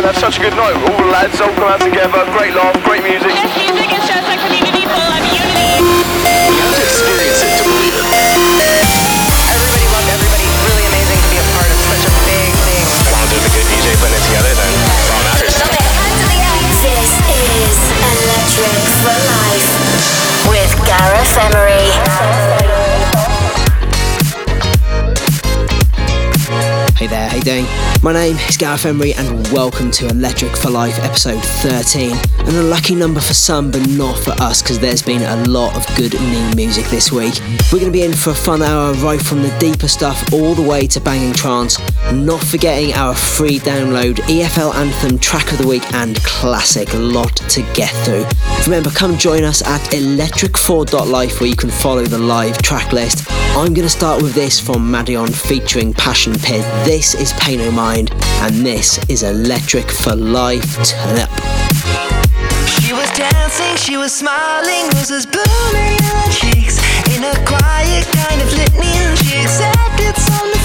yeah, that's such a good night. All the lads all come out together, great laugh, great music. Yes, music is just a community full of unity. You have to experience it to believe it. Everybody loved everybody. Really amazing to be a part of such a big thing. As long as there's a good DJ putting it together, then that's all that matters. This is Electric for Life with Gareth Emery. Hey there, how you doing? My name is Gareth Emery and welcome to Electric for Life episode 13. An unlucky number for some, but not for us, because there's been a lot of good new music this week. We're going to be in for a fun hour right from the deeper stuff all the way to banging trance, not forgetting our free download EFL Anthem track of the week and classic lot to get through. Remember, come join us at electric4.life where you can follow the live track list. I'm going to start with this from Madeon featuring Passion Pit. This is Pay No Mind, and this is Electric for Life. Turn up. She was dancing, she was smiling, roses blooming in her cheeks. In a quiet kind of litany, she accepted some defeat. And then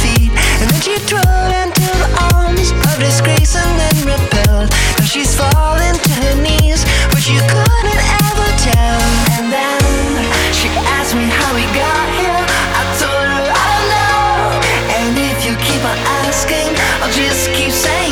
she drove into the arms of disgrace and then repelled. Now she's fallen to her knees, but you couldn't ever tell. And then she asked me how we got here. I told her I don't know. And if you keep on asking, I'll just keep saying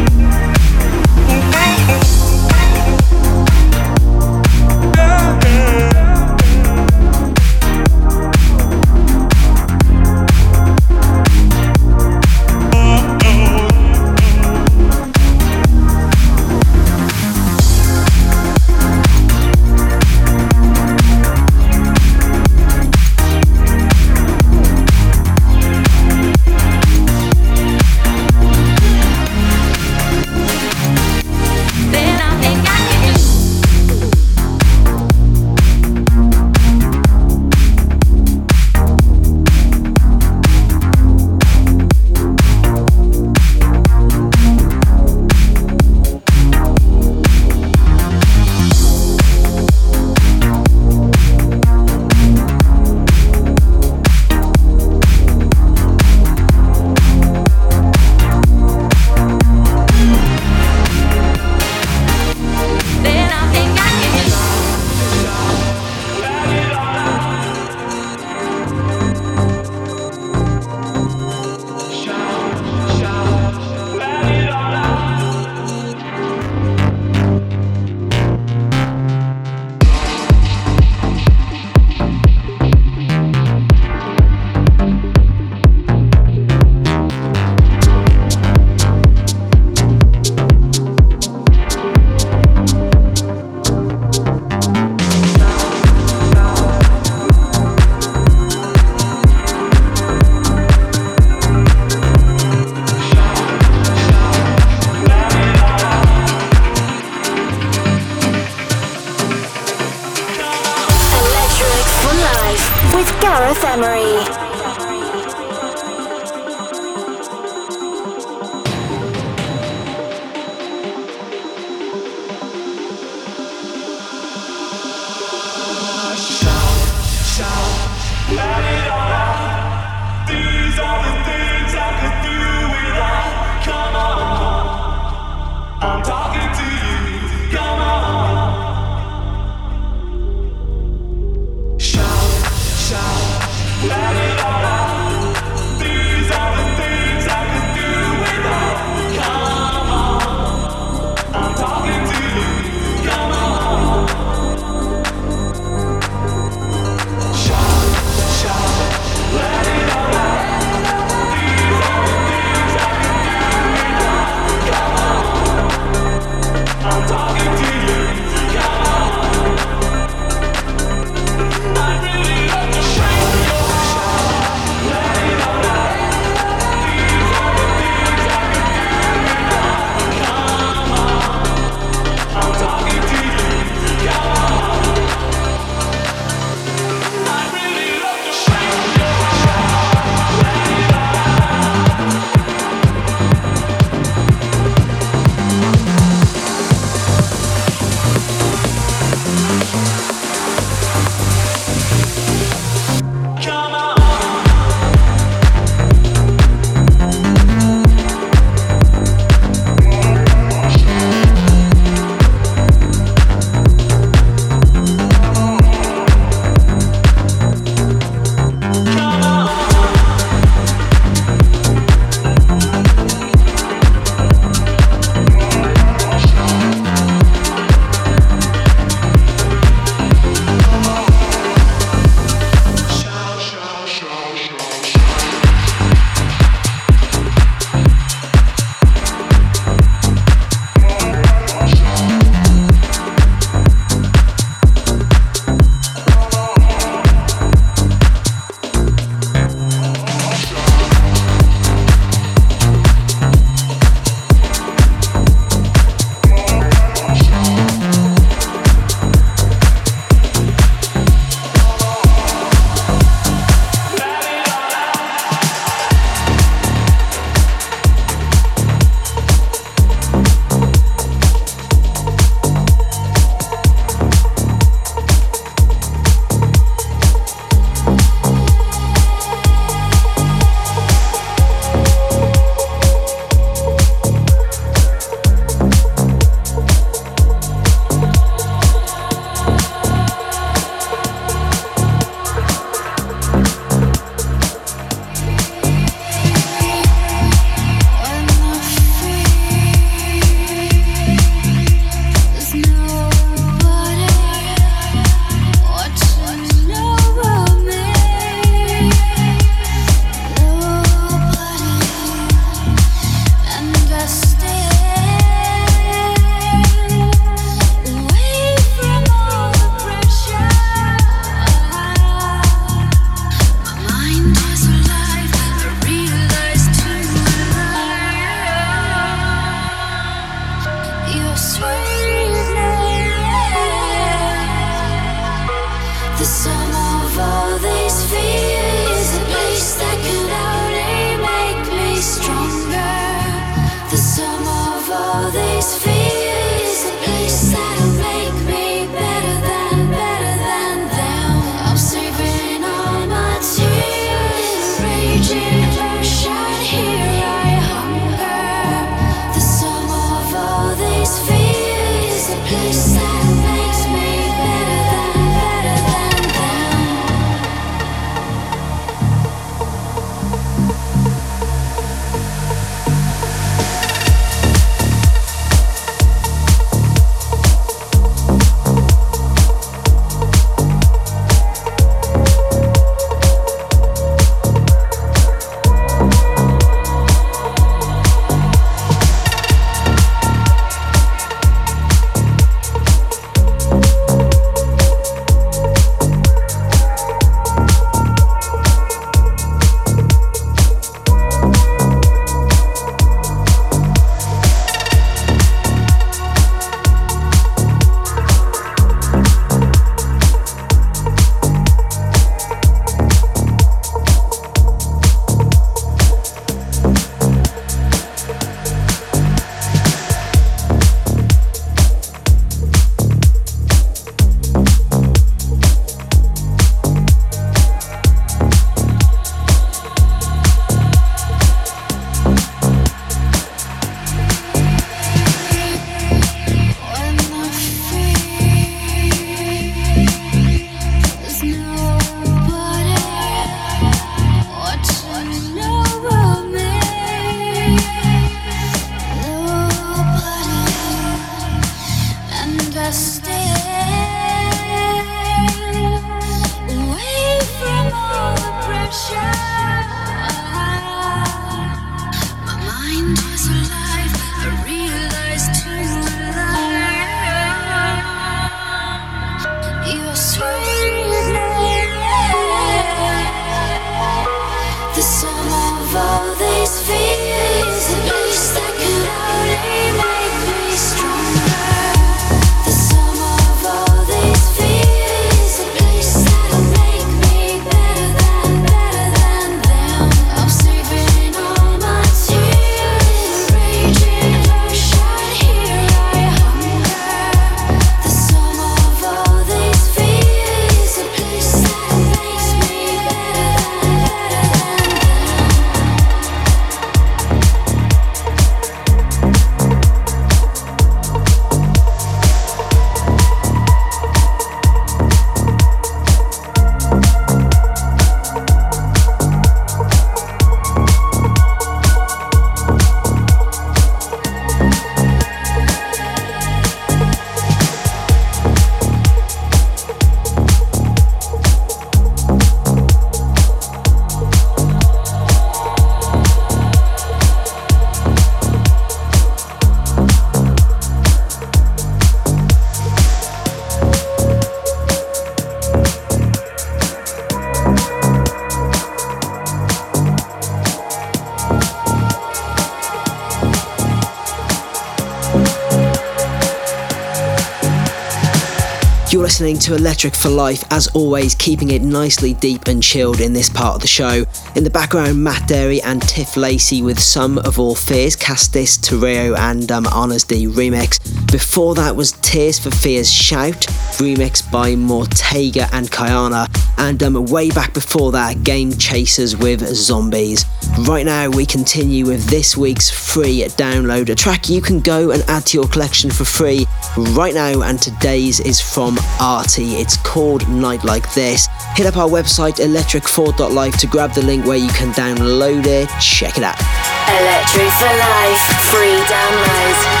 listening to Electric for Life, as always, keeping it nicely deep and chilled in this part of the show. In the background, Matt Darey and Tiff Lacey with Some of All Fears, Kastis, Torrau, and um, Arnas D remix. Before that was Tears for Fears Shout, remix by Mortega and Kayana. And um, way back before that, Game Chasers with Zombies. Right now, we continue with this week's free download, a track you can go and add to your collection for free right now, and today's is from Arty. It's called Night Like This. Hit up our website electric4.life to grab the link where you can download it. Check it out. Electric for Life, free.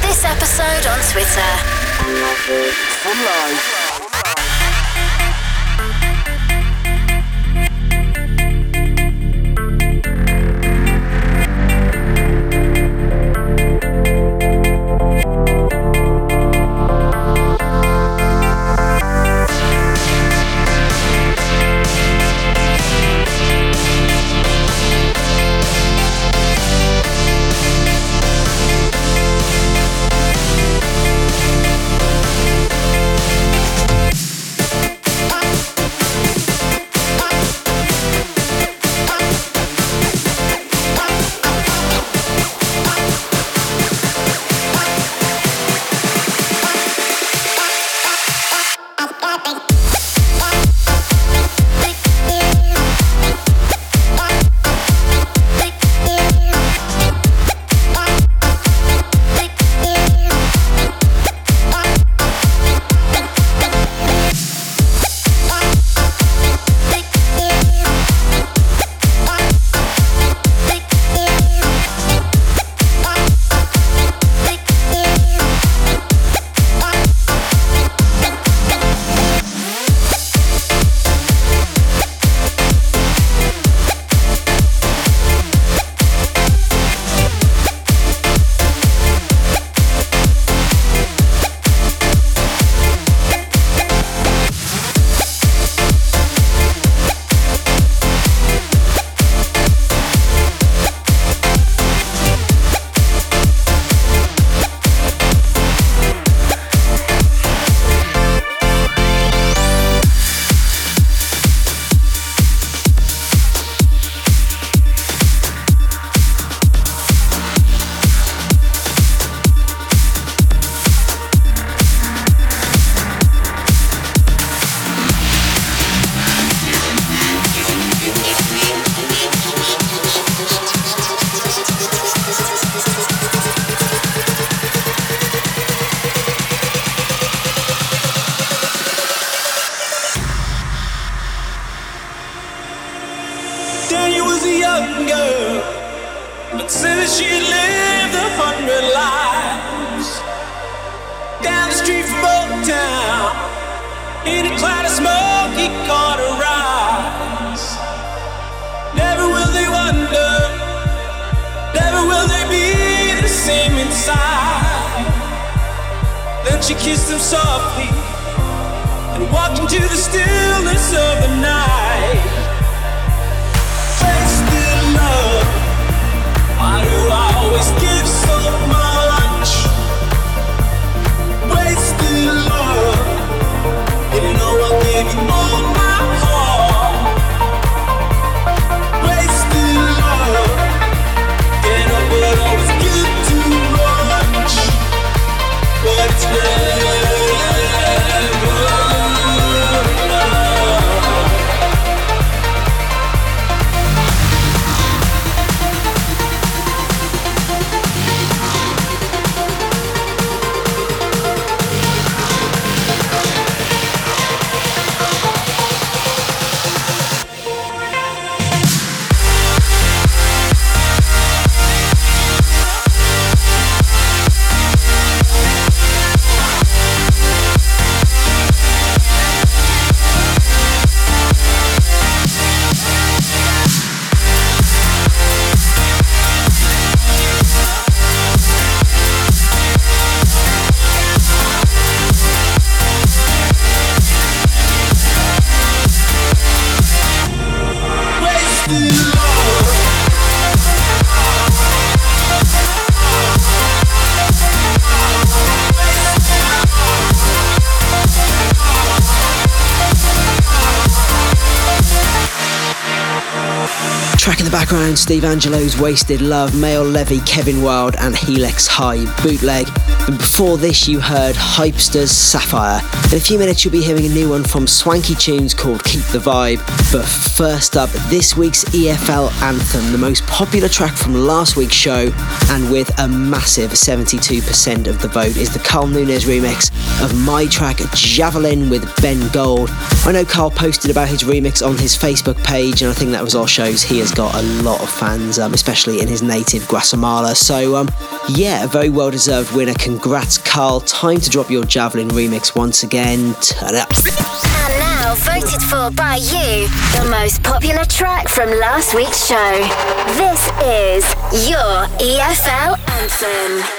This episode on Twitter. Steve Angello's Wasted Love, Male Levy, Kevin Wild, and Helix High bootleg. And before this, you heard Hypster's Sapphire. In a few minutes, you'll be hearing a new one from Swanky Tunes called Keep the Vibe. But first up, this week's EFL anthem, the most popular track from last week's show, and with a massive 72% of the vote, is the Carl Nunez remix of my track Javelin with Ben Gold. I know Carl posted about his remix on his Facebook page, and I think that was all shows he has got a lot of fans, um, especially in his native Guatemala. So, um, yeah, a very well deserved winner. Congrats, Carl. Time to drop your Javelin remix once again. Turn up. And now voted for by you, the most popular track from last week's show. This is your EFL anthem.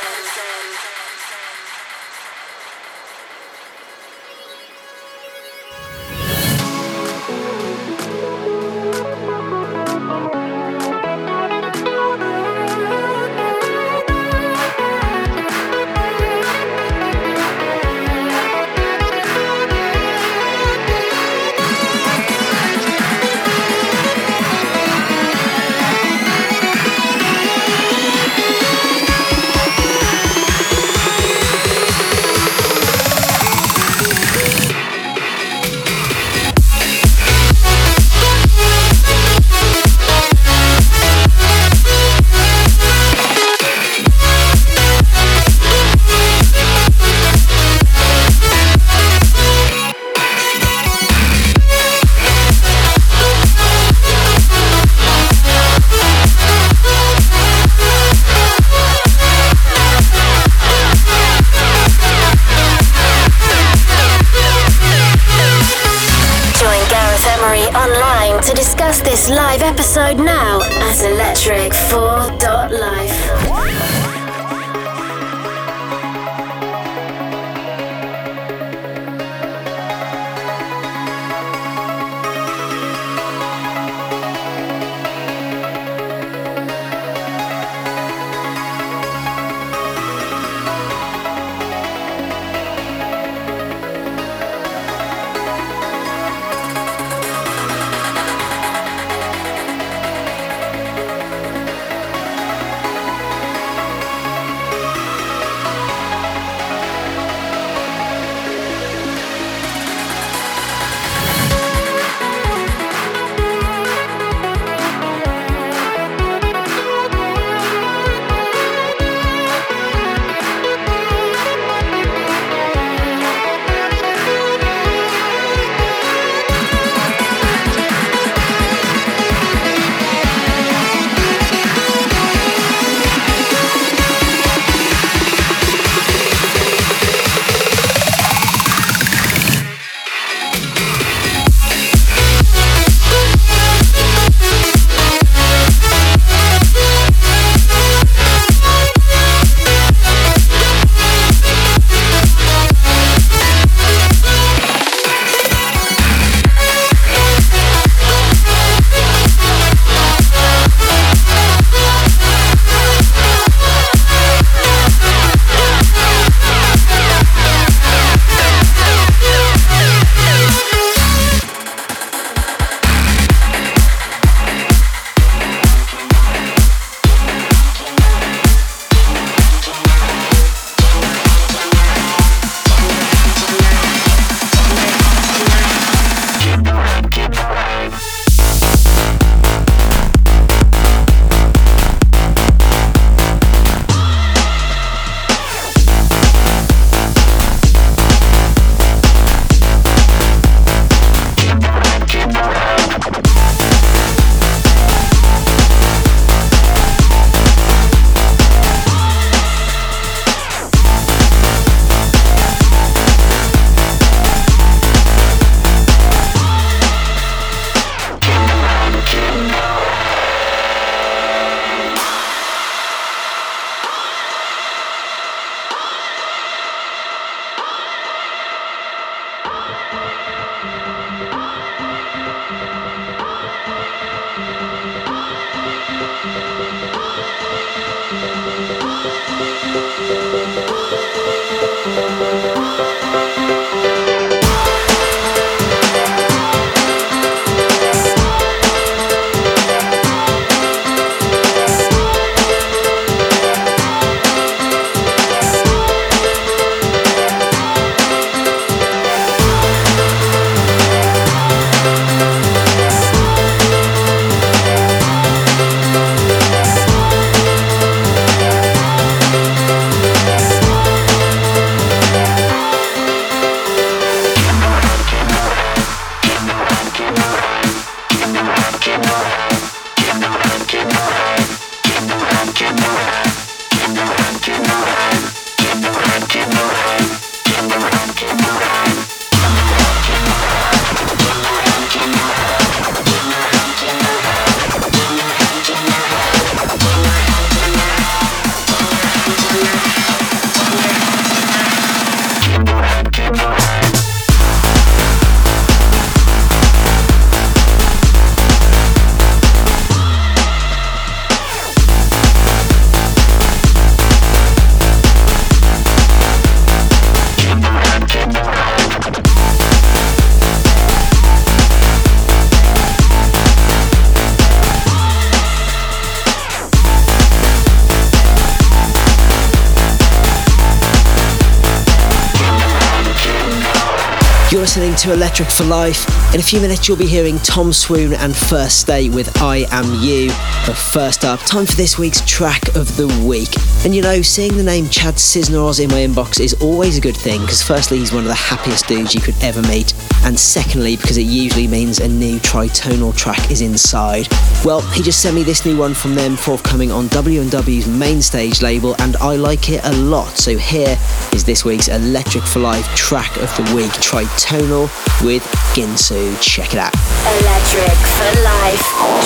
To Electric for Life. In a few minutes, you'll be hearing Tom Swoon and First Day with I Am You. But first up, time for this week's track of the week. And you know, seeing the name Chad Cisneros in my inbox is always a good thing because, firstly, he's one of the happiest dudes you could ever meet, and secondly, because it usually means a new tritonal track is inside. Well, he just sent me this new one from them forthcoming on W&W's main stage label, and I like it a lot. So here is this week's Electric for Life track of the week, Tritonal with Ginsu. Check it out. Electric for Life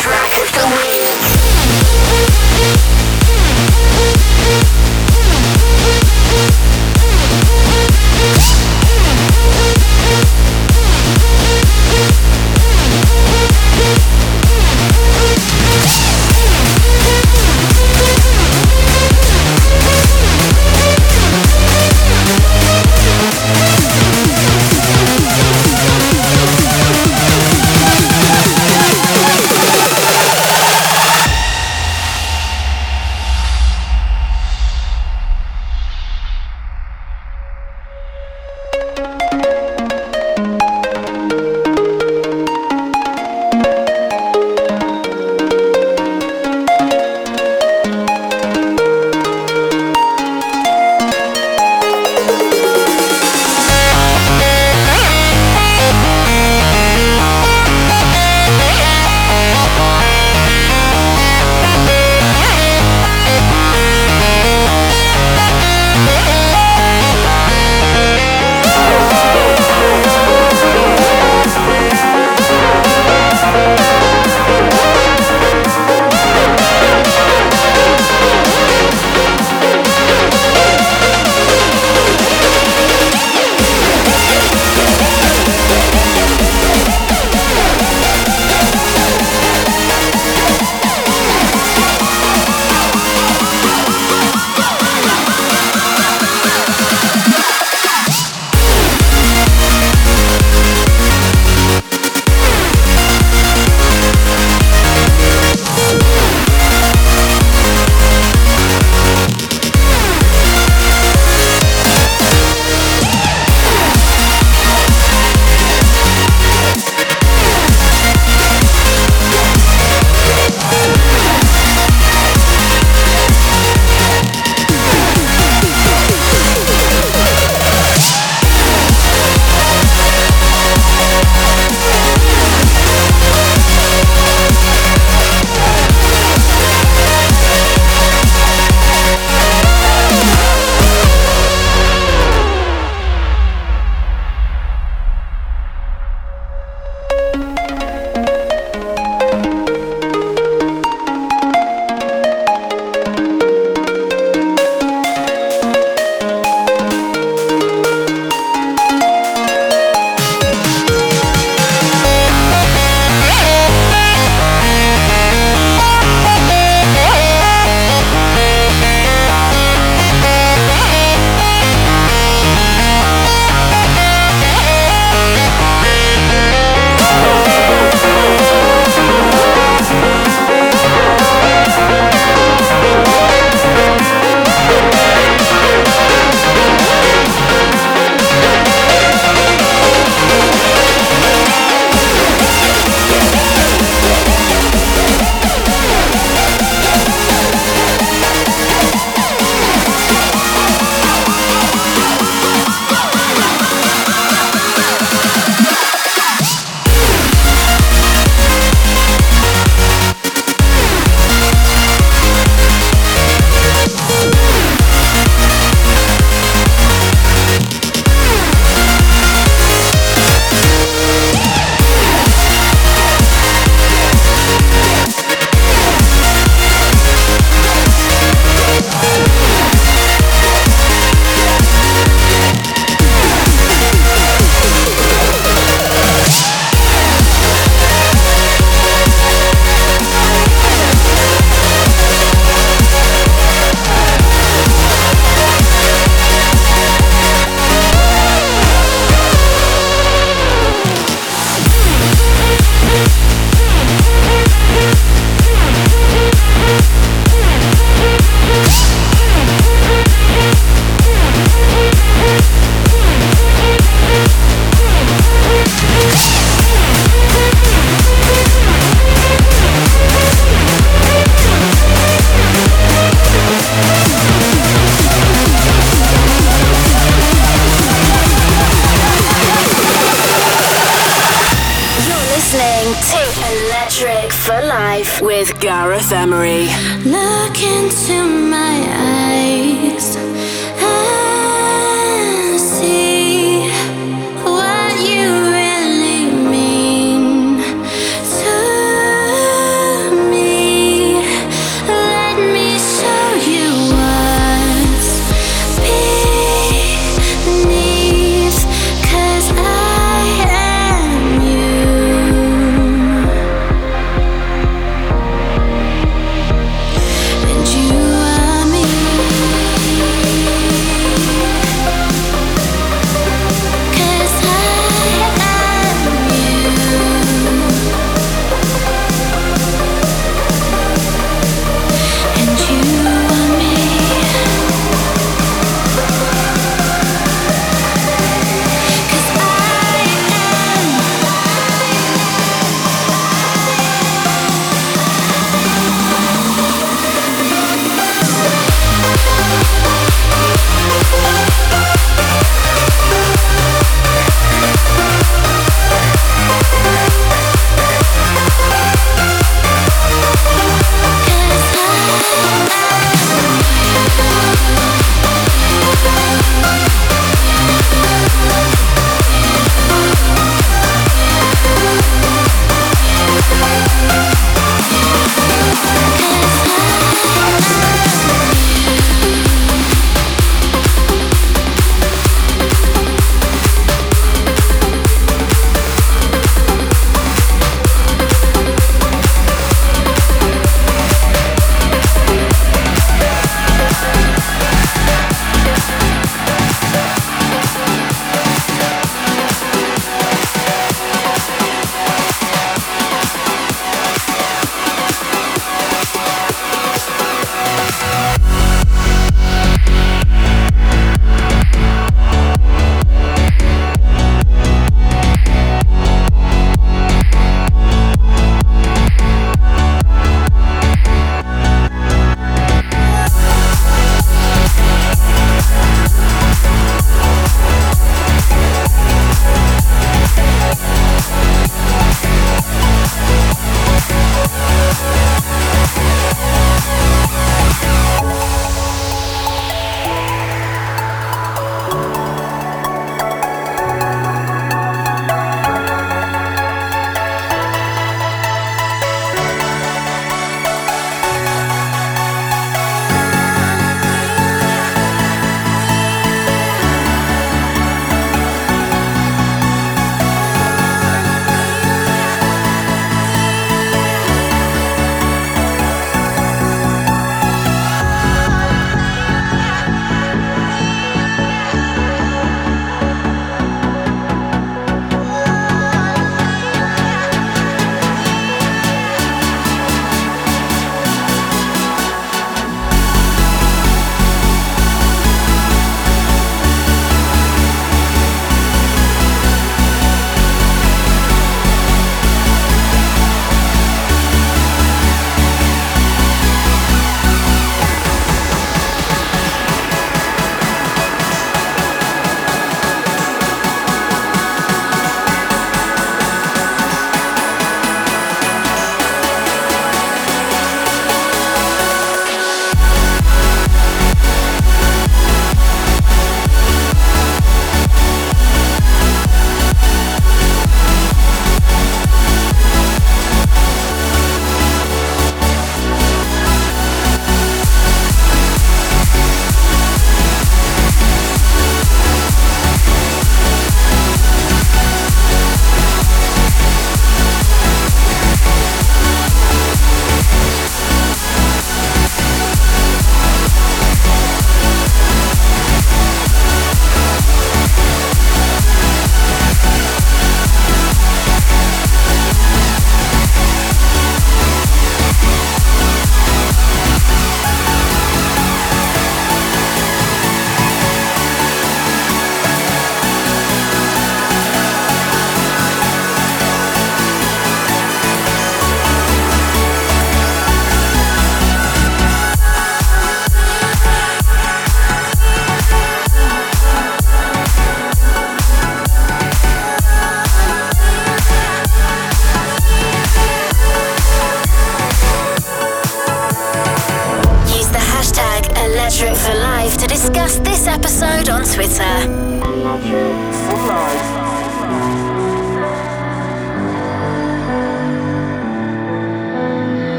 track of the week. Peace.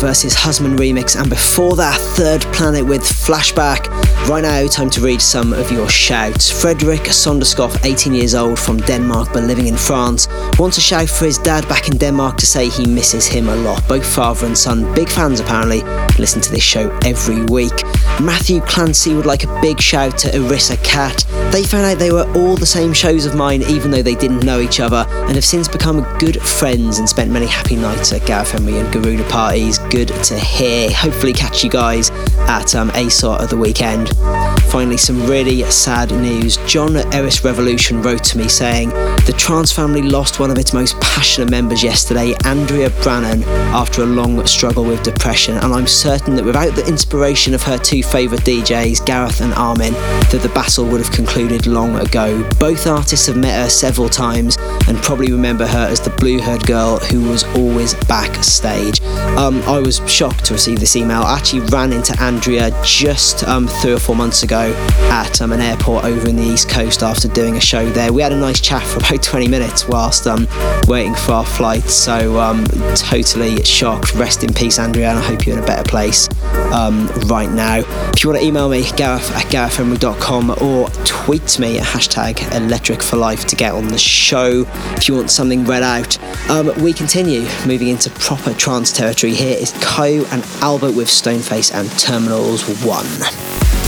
Versus Husband remix, and before that, Third Planet with Flashback. Right now, time to read some of your shouts. Frederick Sonderskoff, 18 years old from Denmark but living in France, wants a shout for his dad back in Denmark to say he misses him a lot. Both father and son, big fans apparently, listen to this show every week. Matthew Clancy would like a big shout to Arissa Cat. They found out they were all the same shows of mine, even though they didn't know each other, and have since become good friends and spent many happy nights at Gareth Emery and Garuda parties. Good to hear. Hopefully, catch you guys at um, ASOT at the weekend. Finally, some really sad news. John Eris Revolution wrote to me saying the trance family lost one of its most passionate members yesterday, Andrea Brannan, after a long struggle with depression. And I'm certain that without the inspiration of her two favourite DJs, Gareth and Armin, that the battle would have concluded long ago. Both artists have met her several times and probably remember her as the blue haired girl who was always backstage. Um, I was shocked to receive this email. I actually ran into Andrea just um, three or four months ago at um, an airport over in the East Coast after doing a show there. We had a nice chat for about 20 minutes whilst um, waiting for our flight. So, um, totally shocked. Rest in peace, Andrea, and I hope you're in a better place um, right now. If you want to email me, gareth at garethemery.com or tweet me at hashtag electric for life to get on the show. If you want something read out, um, we continue moving into proper trance territory. Here is Co and Albert with Stoneface and Terminals 1.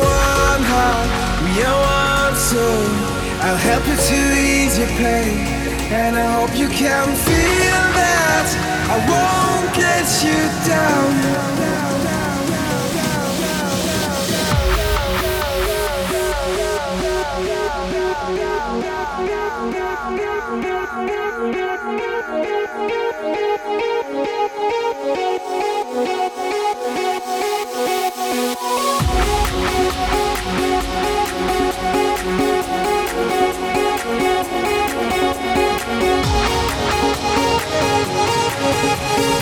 You feel. Cause we are one one soul. I'll help you to ease your pain, and I hope you can feel that I won't let you down. Música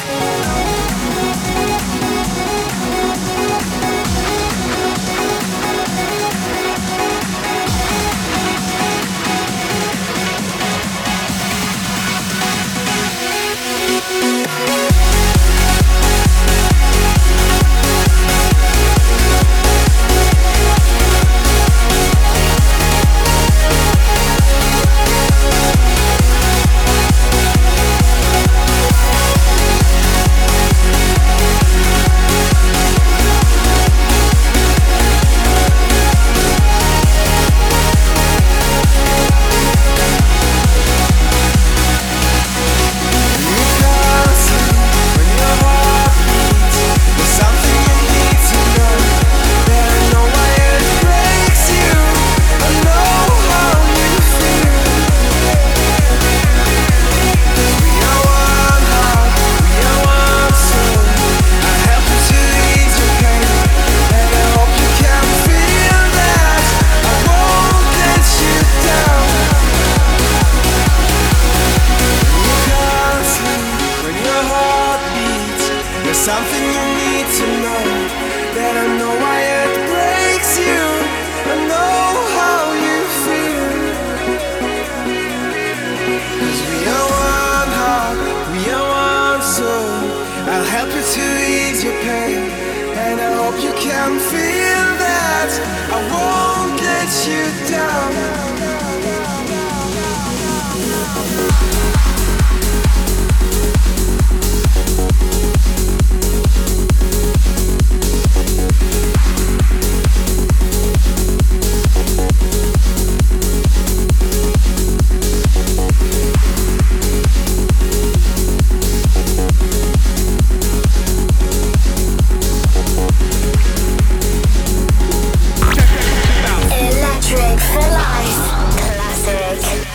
something you need to know that I know why it breaks you. I know how you feel. Cause we are one heart, we are one soul. I'll help you to ease your pain, and I hope you can feel that I won't let you down. the. Classic.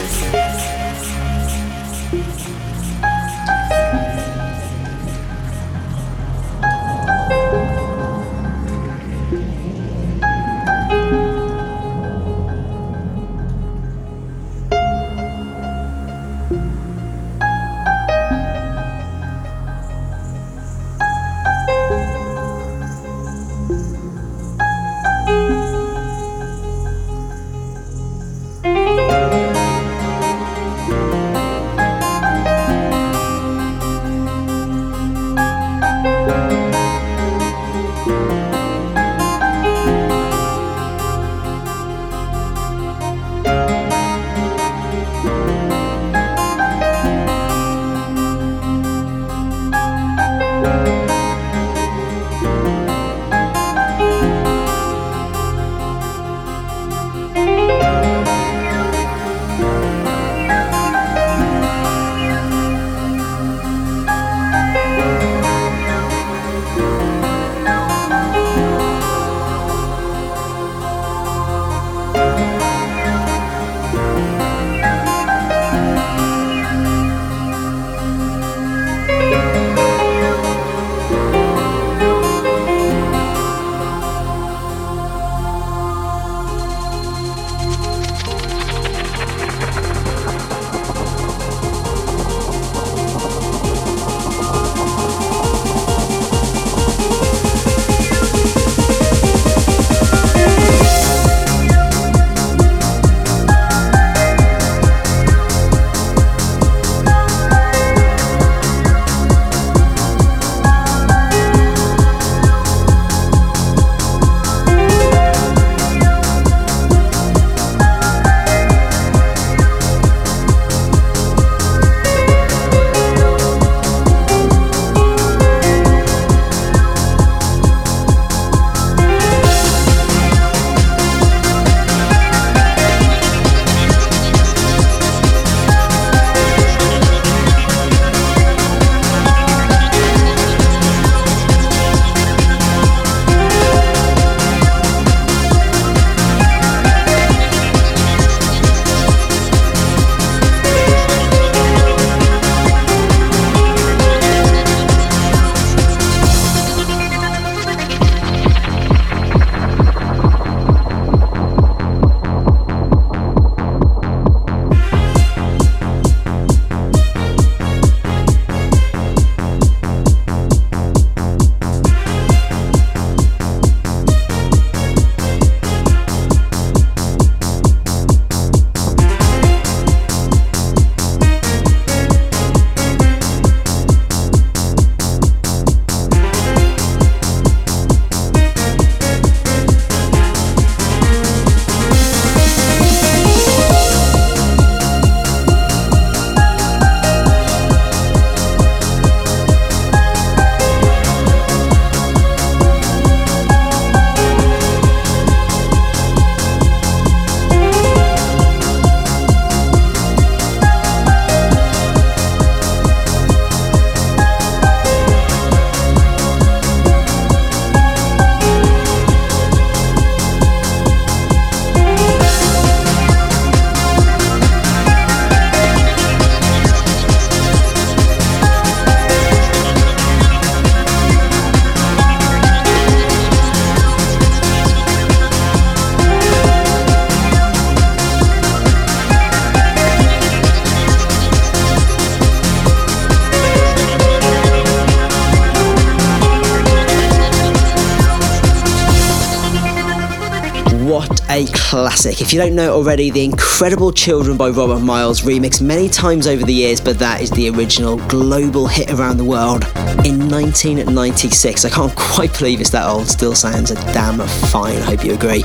Classic. If you don't know already, The Incredible Children by Robert Miles, remixed many times over the years, but that is the original global hit around the world in 1996. I can't quite believe it's that old, still sounds a damn fine, I hope you agree.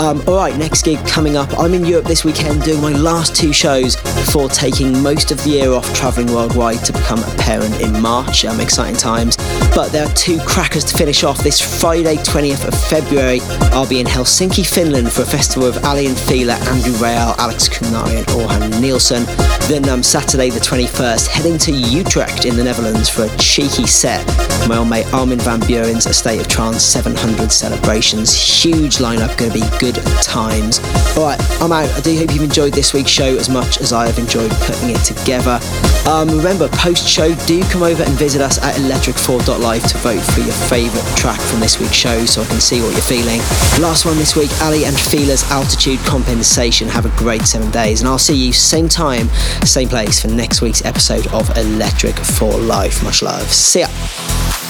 Um, Alright, next gig coming up. I'm in Europe this weekend doing my last two shows before taking most of the year off travelling worldwide to become a parent in March. Um, exciting times. But there are two crackers to finish off. This Friday, 20th of February, I'll be in Helsinki, Finland for a festival of Aly and Fila, Andrew Rayel, Alex Kunari, and Orjan Nilsen. Then um, Saturday, the 21st, heading to Utrecht in the Netherlands for a cheeky set. My old mate Armin van Buuren's A State of Trance 700 celebrations. Huge lineup, going to be good times. Alright, I'm out. I do hope you've enjoyed this week's show as much as I have enjoyed putting it together. Um, remember, post show, do come over and visit us at electric4.live to vote for your favourite track from this week's show so I can see what you're feeling. Last one this week, Aly and Fila's Altitude Compensation. Have a great seven days, and I'll see you same time, same place for next week's episode of Electric for Life. Much love. See ya.